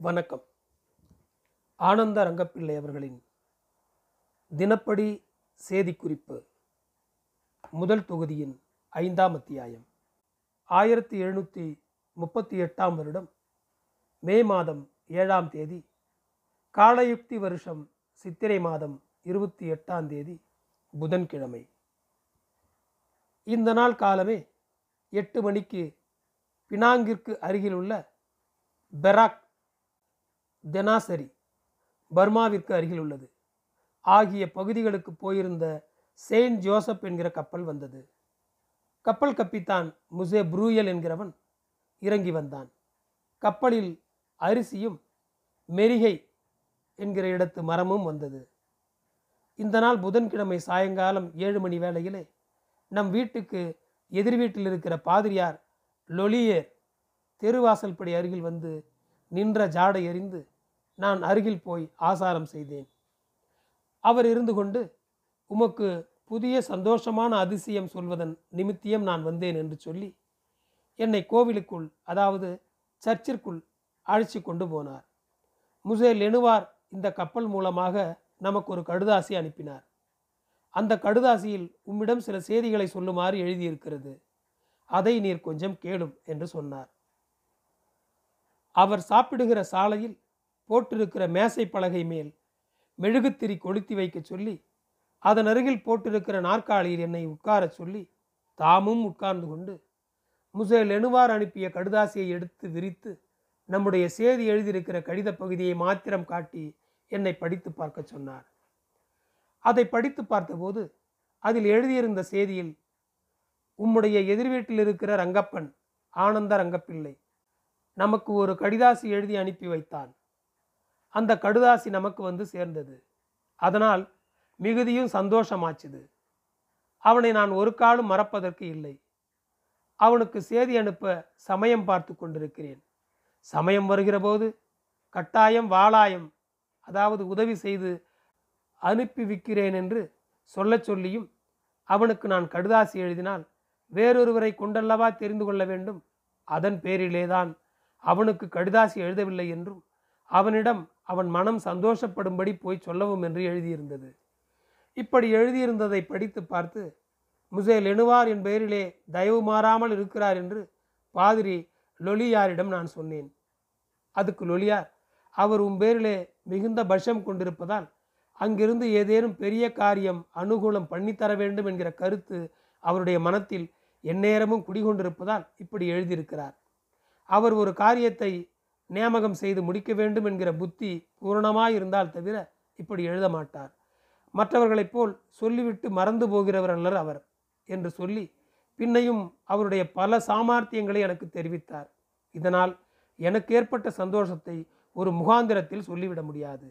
வணக்கம். ஆனந்த ரங்கப்பிள்ளை அவர்களின் தினப்படி செய்திக்குறிப்பு முதல் தொகுதியின் ஐந்தாம் அத்தியாயம். ஆயிரத்தி எழுநூற்றி முப்பத்தி எட்டாம் வருடம் மே மாதம் ஏழாம் தேதி காலயுக்தி வருஷம் சித்திரை மாதம் இருபத்தி எட்டாம் தேதி புதன்கிழமை. இந்த நாள் காலமே எட்டு மணிக்கு பினாங்கிற்கு அருகிலுள்ள பெராக் தெனாசரி பர்மாவிற்கு அருகில் உள்ளது. ஆகிய பகுதிகளுக்கு போயிருந்த செயின்ட் ஜோசப் என்கிற கப்பல் வந்தது. கப்பல் கப்பித்தான் முசே புரூயல் என்கிறவன் இறங்கி வந்தான். கப்பலில் அரிசியும் மெரிகை என்கிற இடத்து மரமும் வந்தது. இந்த நாள் புதன்கிழமை சாயங்காலம் ஏழு மணி வேளையிலே நம் வீட்டுக்கு எதிர் வீட்டில் இருக்கிற பாதிரியார் லொலியேர் தெருவாசல்படி அருகில் வந்து நின்ற ஜாடை எறிந்து நான் அருகில் போய் ஆசாரம் செய்தேன். அவர் இருந்து கொண்டு உமக்கு புதிய சந்தோஷமான அதிசயம் சொல்வதன் நிமித்தியம் நான் வந்தேன் என்று சொல்லி என்னை கோவிலுக்குள் அதாவது சர்ச்சிற்குள் அழைச்சி கொண்டு போனார். முசே லெனுவார் இந்த கப்பல் மூலமாக நமக்கு ஒரு கடுதாசி அனுப்பினார். அந்த கடுதாசியில் உம்மிடம் சில செய்திகளை சொல்லுமாறு எழுதியிருக்கிறது. அதை நீர் கொஞ்சம் கேளும் என்று சொன்னார். அவர் சாப்பிடுகிற சாலையில் போட்டிருக்கிற மேசை பலகை மேல் மெழுகுத்திரி கொளுத்தி வைக்க சொல்லி அதன் அருகில் போட்டிருக்கிற நாற்காலியில் என்னை உட்காரச் சொல்லி தாமும் உட்கார்ந்து கொண்டு முசே லெனுவார் அனுப்பிய கடுதாசியை எடுத்து விரித்து நம்முடைய சேதி எழுதியிருக்கிற கடித பகுதியை மாத்திரம் காட்டி என்னை படித்து பார்க்க சொன்னார். அதை படித்து பார்த்தபோது அதில் எழுதியிருந்த செய்தியில் உம்முடைய எதிர் வீட்டில் இருக்கிற ரங்கப்பன் ஆனந்த ரங்கப்பிள்ளை நமக்கு ஒரு கடிதாசி எழுதி அனுப்பி வைத்தான். அந்த கடுதாசி நமக்கு வந்து சேர்ந்தது. அதனால் மிகுதியும் சந்தோஷமாச்சுது. அவனை நான் ஒரு காலும் மறப்பதற்கு இல்லை. அவனுக்கு செய்தி அனுப்ப சமயம் பார்த்து கொண்டிருக்கிறேன். சமயம் வருகிற போது கட்டாயம் வாளாயம் அதாவது உதவி செய்து அனுப்பி விற்கிறேன் என்று சொல்லச் சொல்லியும் அவனுக்கு நான் கடுதாசி எழுதினால் வேறொருவரை கொண்டல்லவா தெரிந்து கொள்ள வேண்டும்? அதன் பேரிலேதான் அவனுக்கு கடுதாசி எழுதவில்லை என்றும் அவனிடம் அவன் மனம் சந்தோஷப்படும்படி போய் சொல்லவும் என்று எழுதியிருந்தது. இப்படி எழுதியிருந்ததை படித்து பார்த்து முசே லெனுவார் என் பெயரிலே தயவு மாறாமல் இருக்கிறார் என்று பாதிரி லொலியாரிடம் நான் சொன்னேன். அதுக்கு லொலியார் அவர் உன் பேரிலே மிகுந்த பஷம் கொண்டிருப்பதால் அங்கிருந்து ஏதேனும் பெரிய காரியம் அனுகூலம் பண்ணித்தர வேண்டும் என்கிற கருத்து அவருடைய மனத்தில் எந்நேரமும் குடிகொண்டிருப்பதால் இப்படி எழுதியிருக்கிறார். அவர் ஒரு காரியத்தை நியமகம் செய்து முடிக்க வேண்டும் என்கிற புத்தி பூரணமாய் இருந்தால் தவிர இப்படி எழுத மாட்டார். மற்றவர்களைப் போல் சொல்லிவிட்டு மறந்து போகிறவர் அல்லர் அவர் என்று சொல்லி பின்னையும் அவருடைய பல சாமார்த்தியங்களை எனக்கு தெரிவித்தார். இதனால் எனக்கு ஏற்பட்ட சந்தோஷத்தை ஒரு முகாந்திரத்தில் சொல்லிவிட முடியாது.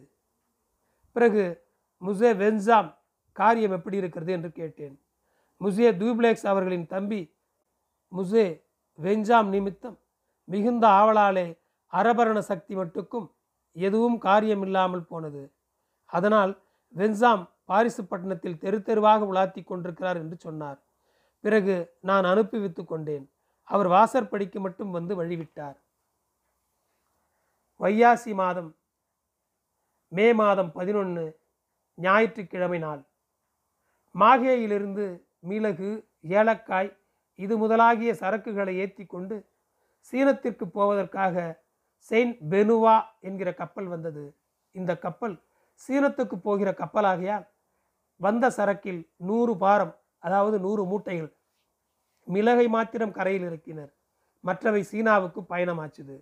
பிறகு முசே வென்சாம் காரியம் எப்படி இருக்கிறது என்று கேட்டேன். முசே தூப்ளேக்ஸ் அவர்களின் தம்பி முசே வெஞ்சாம் நிமித்தம் மிகுந்த ஆவலாலே அரபரண சக்தி மட்டுக்கும் எதுவும் காரியமில்லாமல் போனது. அதனால் வென்சாம் பாரிசுப்பட்டினத்தில் தெரு தெருவாக உலாத்தி கொண்டிருக்கிறார் என்று சொன்னார். பிறகு நான் அனுப்பி வைத்து கொண்டேன். அவர் வாசற்படிக்கு மட்டும் வந்து வழிவிட்டார். வையாசி மாதம் மே மாதம் பதினொன்று ஞாயிற்றுக்கிழமை நாள். மாகேயிலிருந்து மிளகு ஏலக்காய் இது முதலாகிய சரக்குகளை ஏற்றி கொண்டு சீனத்திற்கு போவதற்காக செயின்ட் பெனுவா என்கிற கப்பல் வந்தது. இந்த கப்பல் சீனத்துக்கு போகிற கப்பலாகையால் வந்த சரக்கில் நூறு பாரம் அதாவது நூறு மூட்டைகள் மிளகை மாத்திரம் கரையில் இறக்கினர். மற்றவை சீனாவுக்கு பயணமாச்சுது.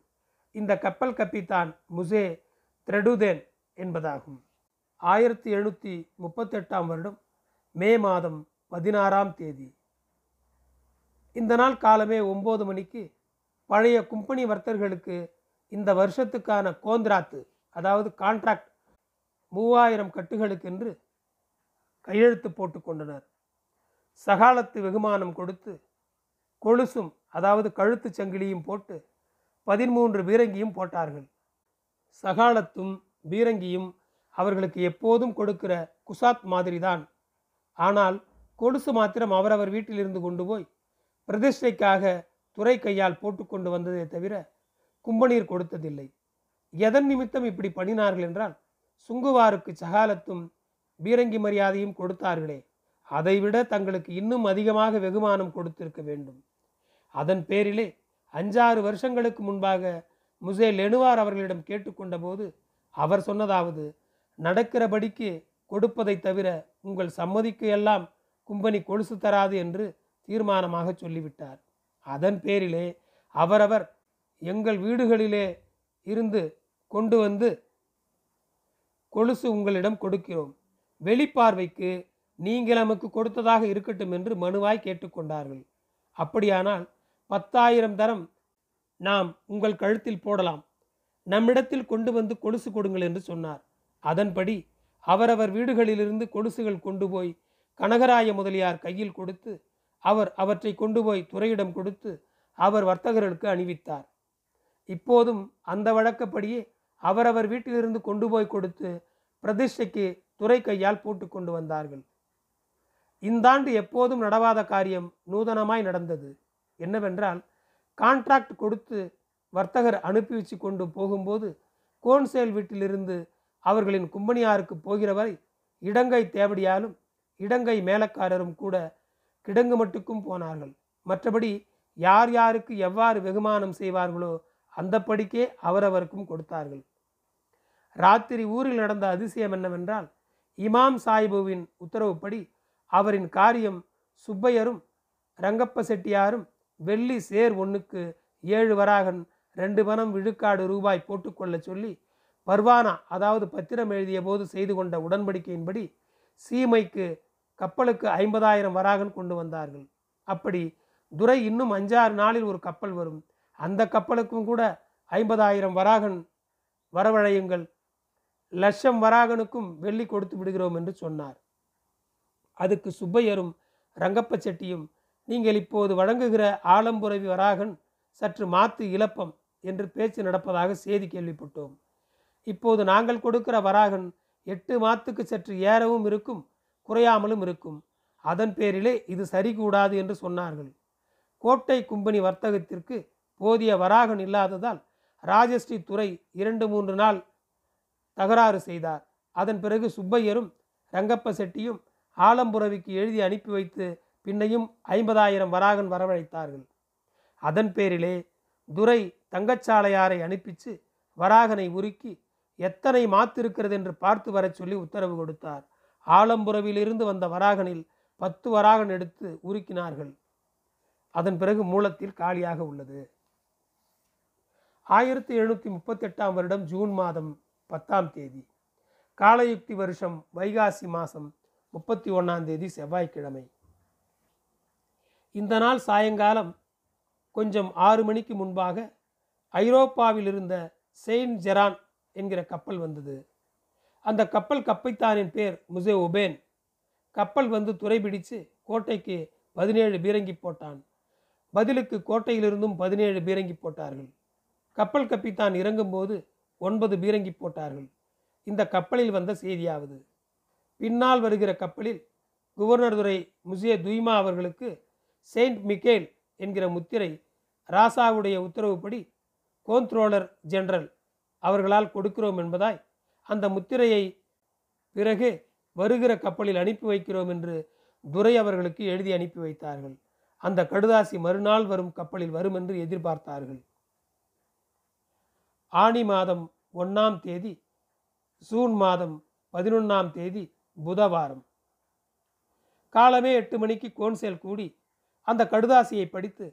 இந்த கப்பல் கப்பித்தான் முசே த்ரெடுதேன் என்பதாகும். ஆயிரத்தி எழுநூற்றி முப்பத்தெட்டாம் வருடம் மே மாதம் பதினாறாம் தேதி. இந்த நாள் காலமே ஒம்பது மணிக்கு பழைய கும்பனி வர்த்தகர்களுக்கு இந்த வருஷத்துக்கான கோந்திராத்து அதாவது கான்ட்ராக்ட் மூவாயிரம் கட்டுகளுக்கென்று கையெழுத்து போட்டு கொண்டனர். சகாலத்து வெகுமானம் கொடுத்து கொலுசும் அதாவது கழுத்து சங்கிலியும் போட்டு பதிமூன்று பீரங்கியும் போட்டார்கள். சகாலத்தும் பீரங்கியும் அவர்களுக்கு எப்போதும் கொடுக்கிற குசாத் மாதிரிதான். ஆனால் கொலுசு மாத்திரம் அவரவர் வீட்டிலிருந்து கொண்டு போய் பிரதிஷ்டைக்காக துறை கையால் போட்டுக்கொண்டு வந்ததே தவிர கும்பநீர் கொடுத்ததில்லை. எதன் நிமித்தம் இப்படி பண்ணினார்கள் என்றால் சுங்குவாருக்கு சகாலத்தும் பீரங்கி மரியாதையும் கொடுத்தார்களே அதைவிட தங்களுக்கு இன்னும் அதிகமாக வெகுமானம் கொடுத்திருக்க வேண்டும். அதன் பேரிலே அஞ்சாறு வருஷங்களுக்கு முன்பாக முசே லெனுவார் அவர்களிடம் கேட்டுக்கொண்ட போது அவர் சொன்னதாவது நடக்கிறபடிக்கு கொடுப்பதை தவிர உங்கள் சம்மதிக்கு எல்லாம் கும்பனி கொலுசு தராது என்று தீர்மானமாக சொல்லிவிட்டார். அதன் பேரிலே அவரவர் எங்கள் வீடுகளிலே இருந்து கொண்டு வந்து கொலுசு உங்களிடம் கொடுக்கிறோம். வெளிப்பார்வைக்கு நீங்கள் நமக்கு கொடுத்ததாக இருக்கட்டும் என்று மனுவாய் கேட்டுக்கொண்டார்கள். அப்படியானால் பத்தாயிரம் தரம் நாம் உங்கள் கழுத்தில் போடலாம். நம்மிடத்தில் கொண்டு வந்து கொலுசு கொடுங்கள் என்று சொன்னார். அதன்படி அவரவர் வீடுகளிலிருந்து கொலுசுகள் கொண்டு போய் கனகராய முதலியார் கையில் கொடுத்து அவர் அவற்றை கொண்டு போய் துறையிடம் கொடுத்து அவர் வர்த்தகர்களுக்கு அணிவித்தார். இப்போதும் அந்த வழக்கப்படியே அவரவர் வீட்டிலிருந்து கொண்டு போய் கொடுத்து பிரதிஷ்டைக்கு துறை கையால் போட்டு கொண்டு வந்தார்கள். இந்தாண்டு எப்போதும் நடவாத காரியம் நூதனமாய் நடந்தது. என்னவென்றால் கான்ட்ராக்ட் கொடுத்து வர்த்தகர் அனுப்பி வச்சு கொண்டு போகும்போது கோன்சேல் வீட்டிலிருந்து அவர்களின் கும்பனியாருக்கு போகிறவரை இடங்கை தேவடியாலும் இடங்கை மேலக்காரரும் கூட கிடங்கு மட்டுக்கும் போனார்கள். மற்றபடி யார் யாருக்கு எவ்வாறு வெகுமானம் செய்வார்களோ அந்தப்படிக்கே அவரவருக்கும் கொடுத்தார்கள். ராத்திரி ஊரில் நடந்த அதிசயம் என்னவென்றால் இமாம் சாஹிபுவின் உத்தரவுப்படி அவரின் காரியம் சுப்பையரும் ரங்கப்ப செட்டியாரும் வெள்ளி சேர் ஒன்றுக்கு ஏழு வராகன் ரெண்டு பணம் விழுக்காடு ரூபாய் போட்டுக்கொள்ள சொல்லி பர்வானா அதாவது பத்திரம் எழுதிய போது செய்து கொண்ட உடன்படிக்கையின்படி சீமைக்கு கப்பலுக்கு ஐம்பதாயிரம் வராகன் கொண்டு வந்தார்கள். அப்படி துரை இன்னும் அஞ்சாறு நாளில் ஒரு கப்பல் வரும். அந்த கப்பலுக்கும் கூட ஐம்பதாயிரம் வராகன் வரவழையுங்கள். லட்சம் வராகனுக்கும் வெள்ளி கொடுத்து விடுகிறோம் என்று சொன்னார். அதுக்கு சுப்பையரும் ரங்கப்ப செட்டியும் நீங்கள் இப்போது வழங்குகிற ஆலம்புரவி வராகன் சற்று மாத்து இழப்பம் என்று பேச்சு நடப்பதாக செய்தி கேள்விப்பட்டோம். இப்போது நாங்கள் கொடுக்கிற வராகன் எட்டு மாத்துக்கு சற்று ஏறவும் இருக்கும். குறையாமலும் இருக்கும். அதன் பேரிலே இது சரிகூடாது என்று சொன்னார்கள். கோட்டை கும்பனி வர்த்தகத்திற்கு போதிய வராகன் இல்லாததால் ராஜஸ்ரீ துறை இரண்டு மூன்று நாள் தகராறு செய்தார். அதன் பிறகு சுப்பையரும் ரங்கப்ப செட்டியும் ஆலம்புரவிக்கு எழுதி அனுப்பி வைத்து பின்னையும் ஐம்பதாயிரம் வராகன் வரவழைத்தார்கள். அதன் பேரிலே துரை தங்கச்சாலையாரை அனுப்பிச்சு வராகனை உருக்கி எத்தனை மாத்திருக்கிறது என்று பார்த்து வரச் சொல்லி உத்தரவு கொடுத்தார். ஆலம்புரவிலிருந்து வந்த வராகனில் பத்து வராகன் எடுத்து உருக்கினார்கள். அதன் பிறகு மூலத்தில் காலியாக உள்ளது. ஆயிரத்தி எழுநூற்றி முப்பத்தெட்டாம் வருடம் ஜூன் மாதம் பத்தாம் தேதி. காலயுக்தி வருஷம் வைகாசி மாதம் முப்பத்தி ஒன்றாம் தேதி செவ்வாய்க்கிழமை. இந்த நாள் சாயங்காலம் கொஞ்சம் ஆறு மணிக்கு முன்பாக ஐரோப்பாவில் இருந்த செயின்ட் ஜெரான் என்கிற கப்பல் வந்தது. அந்த கப்பல் கப்பைத்தானின் பேர் முசே உபேன் கப்பல் வந்து துறை பிடித்து கோட்டைக்கு பதினேழு பீரங்கி போட்டான். பதிலுக்கு கோட்டையிலிருந்தும் பதினேழு பீரங்கி போட்டார்கள். கப்பல் கப்பித்தான் இறங்கும்போது ஒன்பது பீரங்கி போட்டார்கள். இந்த கப்பலில் வந்த செய்தியாவது. பின்னால் வருகிற கப்பலில் குவர்னர் துறை முசிய துய்மா அவர்களுக்கு செயின்ட் மிக்கேல் என்கிற முத்திரை ராசாவுடைய உத்தரவுப்படி கோந்த்ரோலர் ஜெனரல் அவர்களால் கொடுக்கிறோம் என்பதாய் அந்த முத்திரையை பிறகு வருகிற கப்பலில் அனுப்பி வைக்கிறோம் என்று துரை அவர்களுக்கு எழுதி அனுப்பி வைத்தார்கள். அந்த கடுதாசி மறுநாள் வரும் கப்பலில் வரும் என்று எதிர்பார்த்தார்கள். ஆணி மாதம் ஒன்றாம் தேதி ஜூன் மாதம் பதினொன்றாம் தேதி புதவாரம். காலமே எட்டு மணிக்கு கோன்சேல் கூடி அந்த கடுதாசியை படித்து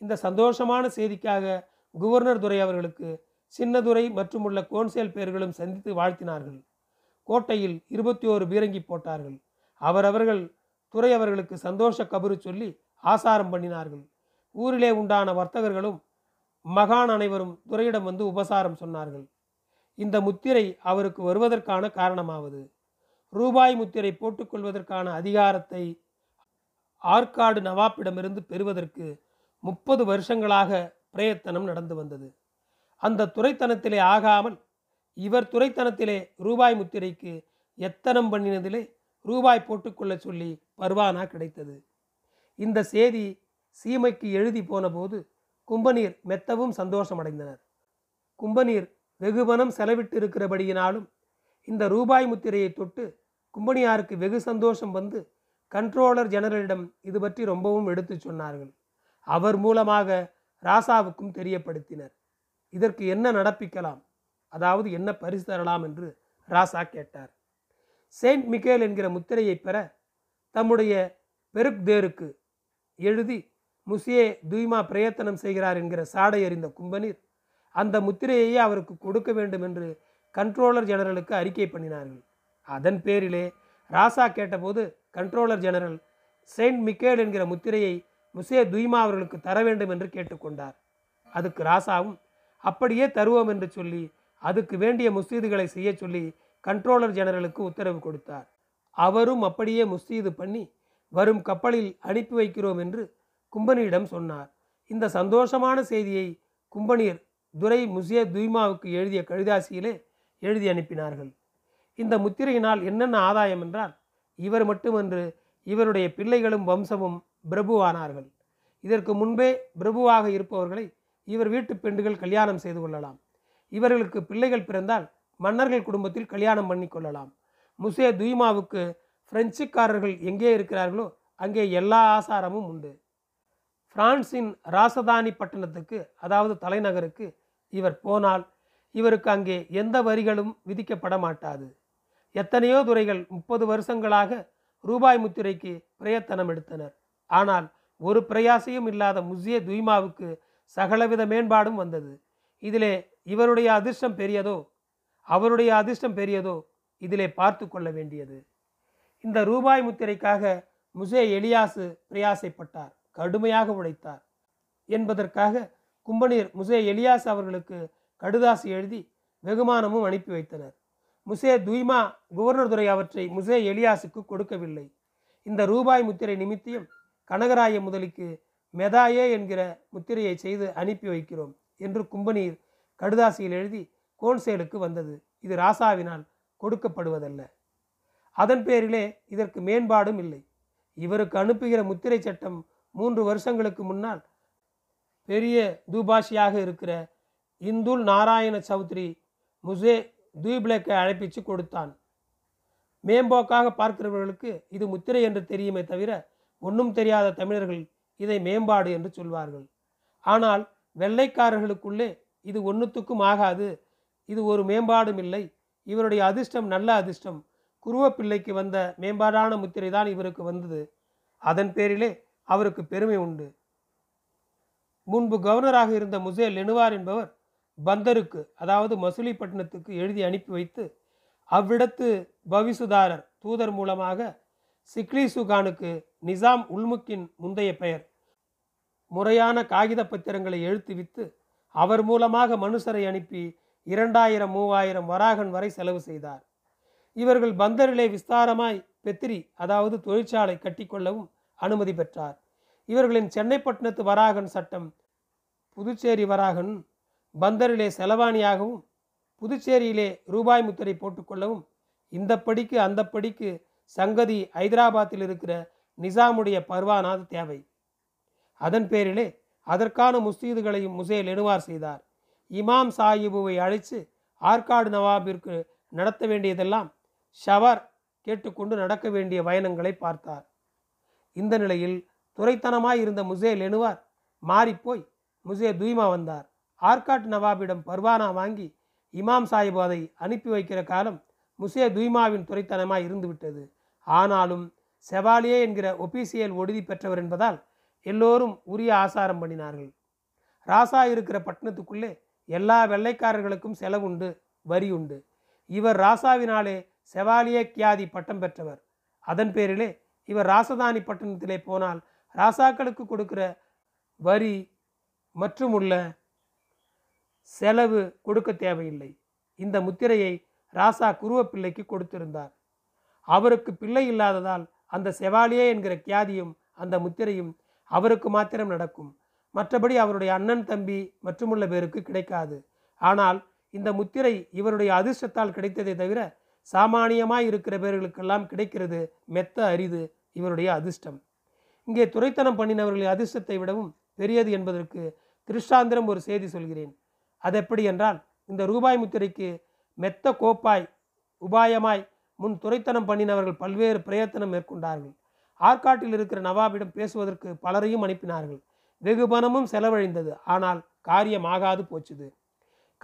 இந்த சந்தோஷமான செய்திக்காக குவர்னர் துரை அவர்களுக்கு சின்னதுரை மற்றும் உள்ள கோன்சேல் பேர்களும் சந்தித்து வாழ்த்தினார்கள். கோட்டையில் இருபத்தி ஓரு பீரங்கி போட்டார்கள். அவரவர்கள் துறை அவர்களுக்கு சந்தோஷ கபரு சொல்லி ஆசாரம் பண்ணினார்கள். ஊரிலே உண்டான வர்த்தகர்களும் மகான் அனைவரும் துறையிடம் வந்து உபசாரம் சொன்னார்கள். இந்த முத்திரை அவருக்கு வருவதற்கான காரணமாவது. ரூபாய் முத்திரை போட்டுக்கொள்வதற்கான அதிகாரத்தை ஆற்காடு நவாப்பிடமிருந்து பெறுவதற்கு முப்பது வருஷங்களாக பிரயத்தனம் நடந்து வந்தது. அந்த துறைத்தனத்திலே ஆகாமல் இவர் துறைத்தனத்திலே ரூபாய் முத்திரைக்கு எத்தனம் பண்ணினதிலே ரூபாய் போட்டுக்கொள்ள சொல்லி பர்வானா கிடைத்தது. இந்த செய்தி சீமைக்கு எழுதி போனபோது கும்பநீர் மெத்தவும் சந்தோஷமடைந்தனர். கும்பநீர் வெகு செலவிட்டு இருக்கிறபடியினாலும் இந்த ரூபாய் முத்திரையை தொட்டு கும்பனியாருக்கு வெகு சந்தோஷம் வந்து கண்ட்ரோலர் ஜெனரலிடம் இது பற்றி ரொம்பவும் எடுத்து சொன்னார்கள். அவர் மூலமாக ராசாவுக்கும் தெரியப்படுத்தினர். இதற்கு என்ன நடப்பிக்கலாம்? அதாவது என்ன பரிசு தரலாம் என்று ராசா கேட்டார். செயின்ட் மிக்கேல் என்கிற முத்திரையை பெற தம்முடைய பெருக்தேருக்கு எழுதி முசியே துய்மா பிரயத்தனம் செய்கிறார் என்கிற சாடை அறிந்த கும்பனீர் அந்த முத்திரையையே அவருக்கு கொடுக்க வேண்டும் என்று கண்ட்ரோலர் ஜெனரலுக்கு அறிக்கை பண்ணினார்கள். அதன் பேரிலே ராசா கேட்டபோது கண்ட்ரோலர் ஜெனரல் செயின்ட் மிக்கேல் என்கிற முத்திரையை முசே துய்மா அவர்களுக்கு தர வேண்டும் என்று கேட்டுக்கொண்டார். அதுக்கு ராசாவும் அப்படியே தருவோம் என்று சொல்லி அதுக்கு வேண்டிய முஸ்தீதுகளை செய்ய சொல்லி கண்ட்ரோலர் ஜெனரலுக்கு உத்தரவு கொடுத்தார். அவரும் அப்படியே முஸ்தீது பண்ணி வரும் கப்பலில் அனுப்பி வைக்கிறோம் என்று கும்பனியிடம் சொன்னார். இந்த சந்தோஷமான செய்தியை கும்பனீர் துரை முசிய துய்மாவுக்கு எழுதிய கடிதாசியிலே எழுதி அனுப்பினார்கள். இந்த முத்திரையினால் என்னென்ன ஆதாயம் என்றால் இவர் மட்டுமன்று இவருடைய பிள்ளைகளும் வம்சமும் பிரபுவானார்கள். இதற்கு முன்பே பிரபுவாக இருப்பவர்களை இவர் வீட்டு பெண்டுகள் கல்யாணம் செய்து கொள்ளலாம். இவர்களுக்கு பிள்ளைகள் பிறந்தால் மன்னர்கள் குடும்பத்தில் கல்யாணம் பண்ணி கொள்ளலாம். முசே துய்மாவுக்கு பிரெஞ்சுக்காரர்கள் எங்கே இருக்கிறார்களோ அங்கே எல்லா ஆசாரமும் உண்டு. பிரான்சின் ராசதானி பட்டணத்துக்கு அதாவது தலைநகருக்கு இவர் போனால் இவருக்கு அங்கே எந்த வரிகளும் விதிக்கப்பட மாட்டாது. எத்தனையோ துறைகள் முப்பது வருஷங்களாக ரூபாய் முத்திரைக்கு பிரயத்தனம் எடுத்தனர் ஆனால் ஒரு பிரயாசையும் இல்லாத முசிய துய்மாவுக்கு சகலவித மேம்பாடும் வந்தது. இதிலே இவருடைய அதிர்ஷ்டம் பெரியதோ? அவருடைய அதிர்ஷ்டம் பெரியதோ? இதிலே பார்த்து கொள்ள வேண்டியது. இந்த ரூபாய் முத்திரைக்காக முசே எலியாசு பிரயாசைப்பட்டார். கடுமையாக உழைத்தார். என்பதற்காக கும்பனீர் முசே எலியாஸ் அவர்களுக்கு கடுதாசி எழுதி வெகுமானமும் அனுப்பி வைத்தனர். முசே துய்மா குவர்னர் துறை அவற்றை முசே எலியாசுக்கு கொடுக்கவில்லை. இந்த ரூபாய் முத்திரை நிமித்தியம் கனகராய முதலிக்கு மெதாயே என்கிற முத்திரையை செய்து அனுப்பி வைக்கிறோம் என்று கும்பனீர் கடுதாசியில் எழுதி கோன்சேலுக்கு வந்தது. இது ராசாவினால் கொடுக்கப்படுவதல்ல. அதன் பேரிலே இதற்கு மேம்பாடும் இல்லை. இவருக்கு அனுப்புகிற முத்திரை சட்டம் மூன்று வருஷங்களுக்கு முன்னால் பெரிய தூபாஷியாக இருக்கிற இந்துல் நாராயண சௌத்ரி முசே தூப்ளேக்கை அழைப்பிச்சு கொடுத்தான். மேம்போக்காக பார்க்கிறவர்களுக்கு இது முத்திரை என்று தெரியுமே தவிர ஒன்றும் தெரியாத தமிழர்கள் இதை மேம்பாடு என்று சொல்வார்கள். ஆனால் வெள்ளைக்காரர்களுக்குள்ளே இது ஒன்றுத்துக்கும் ஆகாது. இது ஒரு மேம்பாடும் இல்லை. இவருடைய அதிர்ஷ்டம் நல்ல அதிர்ஷ்டம். குருவப்பிள்ளைக்கு வந்த மேம்பாடான முத்திரை தான் இவருக்கு வந்தது. அதன் பேரிலே அவருக்கு பெருமை உண்டு. முன்பு கவர்னராக இருந்த முசே லெனுவார் என்பவர் பந்தருக்கு அதாவது மசூலிப்பட்டினத்துக்கு எழுதி அனுப்பி வைத்து அவ்விடத்து பவிசுதாரர் தூதர் மூலமாக சிக்லி சுகானுக்கு நிசாம் உல்முக்கின் முந்தைய பெயர் முறையான காகித பத்திரங்களை எழுத்துவித்து அவர் மூலமாக மனுஷரை அனுப்பி இரண்டாயிரம் மூவாயிரம் வராகன் வரை செலவு செய்தார். இவர்கள் பந்தரிலே விஸ்தாரமாய் பெத்திரி அதாவது தொழிற்சாலை கட்டிக்கொள்ளவும் அனுமதி பெற்றார். இவர்களின் சென்னைப்பட்டினத்து வராகன் சட்டம் புதுச்சேரி வராகன் பந்தரிலே செலவாணியாகவும் புதுச்சேரியிலே ரூபாய் முத்திரை போட்டுக்கொள்ளவும் இந்த படிக்கு அந்த படிக்கு சங்கதி ஐதராபாத்தில் இருக்கிற நிசாமுடைய பர்வானாது தேவை. அதன் பேரிலே அதற்கான முஸ்தீதுகளையும் முசேல் எடுவார் செய்தார். இமாம் சாஹிபுவை அழைத்து ஆற்காடு நவாபிற்கு நடத்த வேண்டியதெல்லாம் ஷவர் கேட்டுக்கொண்டு நடக்க வேண்டிய பயணங்களை பார்த்தார். இந்த நிலையில் துறைத்தனமாய் இருந்த முசே லெனுவார் மாறிப்போய் முசே துய்மா வந்தார். ஆர்காட் நவாபிடம் பர்வானா வாங்கி இமாம் சாஹிப் அதை அனுப்பி வைக்கிற காலம் முசே துய்மாவின் துறைத்தனமாய் இருந்துவிட்டது. ஆனாலும் செவாலியே என்கிற ஒபிசியல் ஒடுதி பெற்றவர் என்பதால் எல்லோரும் உரிய ஆசாரம் பண்ணினார்கள். ராசா இருக்கிற பட்டணத்துக்குள்ளே எல்லா வெள்ளைக்காரர்களுக்கும் செலவுண்டு வரி உண்டு. இவர் ராசாவினாலே செவாலியே கியாதி பட்டம் பெற்றவர். அதன் பேரிலே இவர் ராசதானி பட்டணத்திலே போனால் ராசாக்களுக்கு கொடுக்கிற வரி மற்றும் உள்ள செலவு கொடுக்க தேவையில்லை. இந்த முத்திரையை ராசா குருவப்பிள்ளைக்கு கொடுத்திருந்தார். அவருக்கு பிள்ளை இல்லாததால் அந்த செவாலியே என்கிற கியாதியும் அந்த முத்திரையும் அவருக்கு மாத்திரம் நடக்கும். மற்றபடி அவருடைய அண்ணன் தம்பி மற்றுமுள்ள பேருக்கு கிடைக்காது. ஆனால் இந்த முத்திரை இவருடைய அதிர்ஷ்டத்தால் கிடைத்ததை தவிர சாமானியமாய் இருக்கிற பேர்களுக்கெல்லாம் கிடைக்கிறது மெத்த அரிது இவருடைய அதிர்ஷ்டம். இங்கே துரைத்தனம் பண்ணினவர்களின் அதிர்ஷ்டத்தை விடவும் பெரியது என்பதற்கு திருஷ்டாந்திரம் ஒரு செய்தி சொல்கிறேன். அது எப்படி என்றால் இந்த ரூபாய் முத்திரைக்கு மெத்த கோப்பாய் உபாயமாய் முன் துரைத்தனம் பண்ணினவர்கள் பல்வேறு பிரயத்தனம் மேற்கொண்டார்கள். ஆற்காட்டில் இருக்கிற நவாபிடம் பேசுவதற்கு பலரையும் அனுப்பினார்கள். வெகு பணமும் செலவழிந்தது. ஆனால் காரியமாகாது போச்சுது.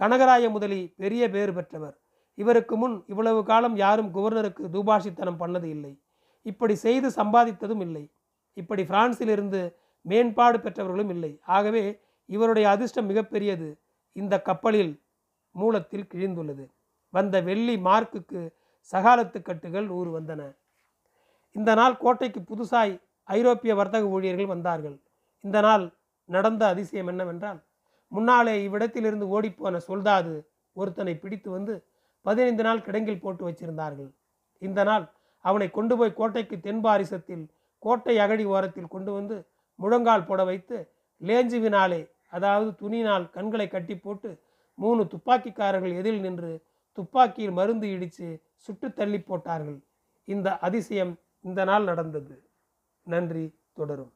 கனகராய முதலி பெரிய பேறு பெற்றவர். இவருக்கு முன் இவ்வளவு காலம் யாரும் கவர்னருக்கு தூபாஷித்தனம் பண்ணது இல்லை. இப்படி செய்து சம்பாதித்ததும் இல்லை. இப்படி பிரான்சிலிருந்து மேம்பாடு பெற்றவர்களும் இல்லை. ஆகவே இவருடைய அதிர்ஷ்டம் மிகப்பெரியது இந்த கப்பலில் மூலத்தில் கிழிந்துள்ளது. வந்த வெள்ளி மார்க்குக்கு சகாலத்து கட்டுகள் நூறு வந்தன. இந்த நாள் கோட்டைக்கு புதுசாய் ஐரோப்பிய வர்த்தக ஊழியர்கள் வந்தார்கள். இந்த நாள் நடந்த அதிசயம் என்னவென்றால் முன்னாலே இவ்விடத்திலிருந்து ஓடிப்போன சொல்தாது ஒருத்தனை பிடித்து வந்து பதினைந்து நாள் கிடங்கில் போட்டு வச்சிருந்தார்கள். இந்த நாள் அவனை கொண்டு போய் கோட்டைக்கு தென்பாரிசத்தில் கோட்டை அகழி ஓரத்தில் கொண்டு வந்து முழங்கால் போட வைத்து லேஞ்சுவினாலே அதாவது துணியினால் கண்களை கட்டி போட்டு மூணு துப்பாக்கிக்காரர்கள் எதிரில் நின்று துப்பாக்கியில் மருந்து இடித்து சுட்டு தள்ளி போட்டார்கள். இந்த அதிசயம் இந்த நாள் நடந்தது. நன்றி தொடரும்.